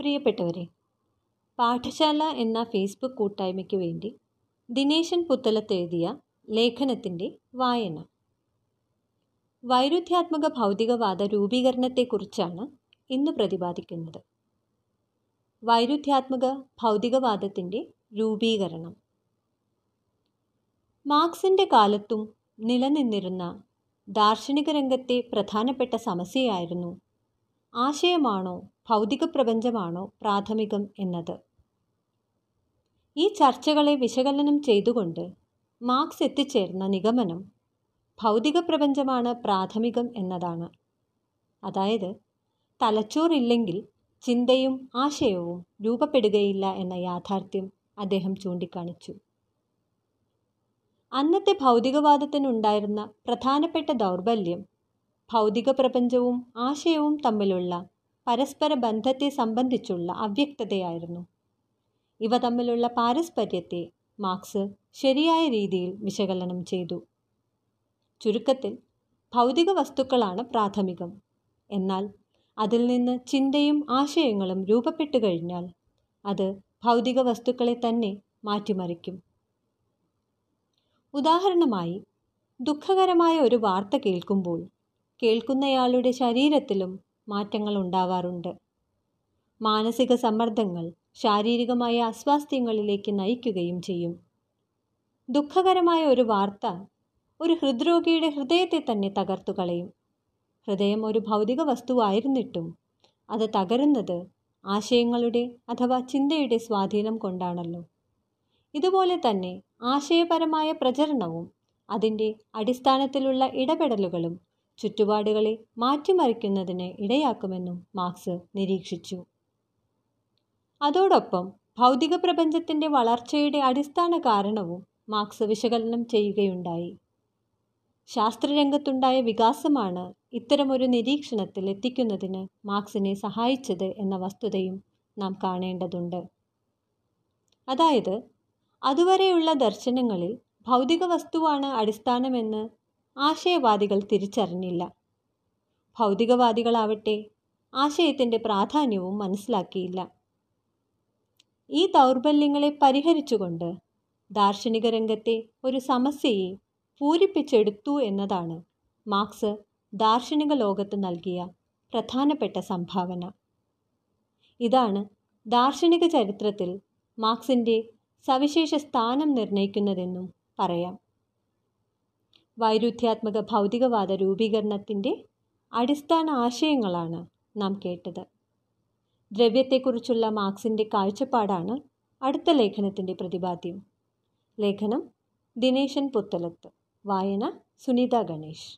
പ്രിയപ്പെട്ടവരെ പാഠശാല എന്ന ഫേസ്ബുക്ക് കൂട്ടായ്മയ്ക്ക് വേണ്ടി ദിനേശൻ പുത്തലത്ത് എഴുതിയ ലേഖനത്തിന്റെ വായന. വൈരുദ്ധ്യാത്മക ഭൗതികവാദ രൂപീകരണത്തെക്കുറിച്ചാണ് ഇന്ന് പ്രതിപാദിക്കുന്നത്. വൈരുദ്ധ്യാത്മക ഭൗതികവാദത്തിന്റെ രൂപീകരണം. മാർക്സിന്റെ കാലത്തും നിലനിന്നിരുന്ന ദാർശനിക രംഗത്തെ പ്രധാനപ്പെട്ട സമസ്യയായിരുന്നു ആശയമാണോ ഭൗതിക പ്രപഞ്ചമാണോ പ്രാഥമികം എന്നത്? ഈ ചർച്ചകളെ വിശകലനം ചെയ്തുകൊണ്ട് മാർക്സ് എത്തിച്ചേർന്ന നിഗമനം ഭൗതിക പ്രപഞ്ചമാണ് പ്രാഥമികം എന്നതാണ്. അതായത് തലച്ചോറില്ലെങ്കിൽ ചിന്തയും ആശയവും രൂപപ്പെടുകയില്ല എന്ന യാഥാർത്ഥ്യം അദ്ദേഹം ചൂണ്ടിക്കാണിച്ചു. അന്നത്തെ ഭൗതികവാദത്തിനുണ്ടായിരുന്ന പ്രധാനപ്പെട്ട ദൗർബല്യം ഭൗതിക പ്രപഞ്ചവും ആശയവും തമ്മിലുള്ള പരസ്പര ബന്ധത്തെ സംബന്ധിച്ചുള്ള അവ്യക്തതയായിരുന്നു. ഇവ തമ്മിലുള്ള പാരസ്പര്യത്തെ മാർക്സ് ശരിയായ രീതിയിൽ വിശകലനം ചെയ്തു. ചുരുക്കത്തിൽ ഭൗതിക വസ്തുക്കളാണ് പ്രാഥമികം. എന്നാൽ അതിൽ നിന്ന് ചിന്തയും ആശയങ്ങളും രൂപപ്പെട്ടു കഴിഞ്ഞാൽ അത് ഭൗതിക വസ്തുക്കളെ തന്നെ മാറ്റിമറിക്കും. ഉദാഹരണമായി ദുഃഖകരമായ ഒരു വാർത്ത കേൾക്കുമ്പോൾ കേൾക്കുന്നയാളുടെ ശരീരത്തിലും മാറ്റങ്ങൾ ഉണ്ടാവാറുണ്ട്. മാനസിക സമ്മർദ്ദങ്ങൾ ശാരീരികമായ അസ്വാസ്ഥ്യങ്ങളിലേക്ക് നയിക്കുകയും ചെയ്യും. ദുഃഖകരമായ ഒരു വാർത്ത ഒരു ഹൃദ്രോഗിയുടെ ഹൃദയത്തെ തന്നെ തകർത്തു കളയും. ഹൃദയം ഒരു ഭൗതിക വസ്തുവായിരുന്നിട്ടും അത് തകരുന്നത് ആശയങ്ങളുടെ അഥവാ ചിന്തയുടെ സ്വാധീനം കൊണ്ടാണല്ലോ. ഇതുപോലെ തന്നെ ആശയപരമായ പ്രചരണവും അതിന്റെ അടിസ്ഥാനത്തിലുള്ള ഇടപെടലുകളും ചുറ്റുപാടുകളെ മാറ്റിമറിക്കുന്നതിന് ഇടയാക്കുമെന്നും മാർക്സ് നിരീക്ഷിച്ചു. അതോടൊപ്പം ഭൗതിക പ്രപഞ്ചത്തിന്റെ വളർച്ചയുടെ അടിസ്ഥാന കാരണവും മാർക്സ് വിശകലനം ചെയ്യുകയുണ്ടായി. ശാസ്ത്രരംഗത്തുണ്ടായ വികാസമാണ് ഇത്തരമൊരു നിരീക്ഷണത്തിൽ എത്തിക്കുന്നതിന് മാർക്സിനെ സഹായിച്ചത് എന്ന വസ്തുതയും നാം കാണേണ്ടതുണ്ട്. അതായത് അതുവരെയുള്ള ദർശനങ്ങളിൽ ഭൗതിക വസ്തുവാണ് അടിസ്ഥാനമെന്ന് ആശയവാദികൾ തിരിച്ചറിഞ്ഞില്ല. ഭൗതികവാദികളാവട്ടെ ആശയത്തിന്റെ പ്രാധാന്യവും മനസ്സിലാക്കിയില്ല. ഈ ദൗർബല്യങ്ങളെ പരിഹരിച്ചുകൊണ്ട് ദാർശനിക രംഗത്തെ ഒരു സമസ്യയെ പൂരിപ്പിച്ചെടുത്തു എന്നതാണ് മാർക്സ് ദാർശനിക ലോകത്ത് നൽകിയ പ്രധാനപ്പെട്ട സംഭാവന. ഇതാണ് ദാർശനിക ചരിത്രത്തിൽ മാർക്സിന്റെ സവിശേഷ സ്ഥാനം നിർണയിക്കുന്നതെന്നും പറയാം. വൈരുദ്ധ്യാത്മക ഭൗതികവാദ രൂപീകരണത്തിന്റെ അടിസ്ഥാന ആശയങ്ങളാണ് നാം കേട്ടത്. ദ്രവ്യത്തെക്കുറിച്ചുള്ള മാർക്സിന്റെ കാഴ്ചപ്പാടാണ് അടുത്ത ലേഖനത്തിന്റെ പ്രതിപാദ്യം. ലേഖനം ദിനേശൻ പുത്തലത്ത്. വായന സുനിത ഗണേഷ്.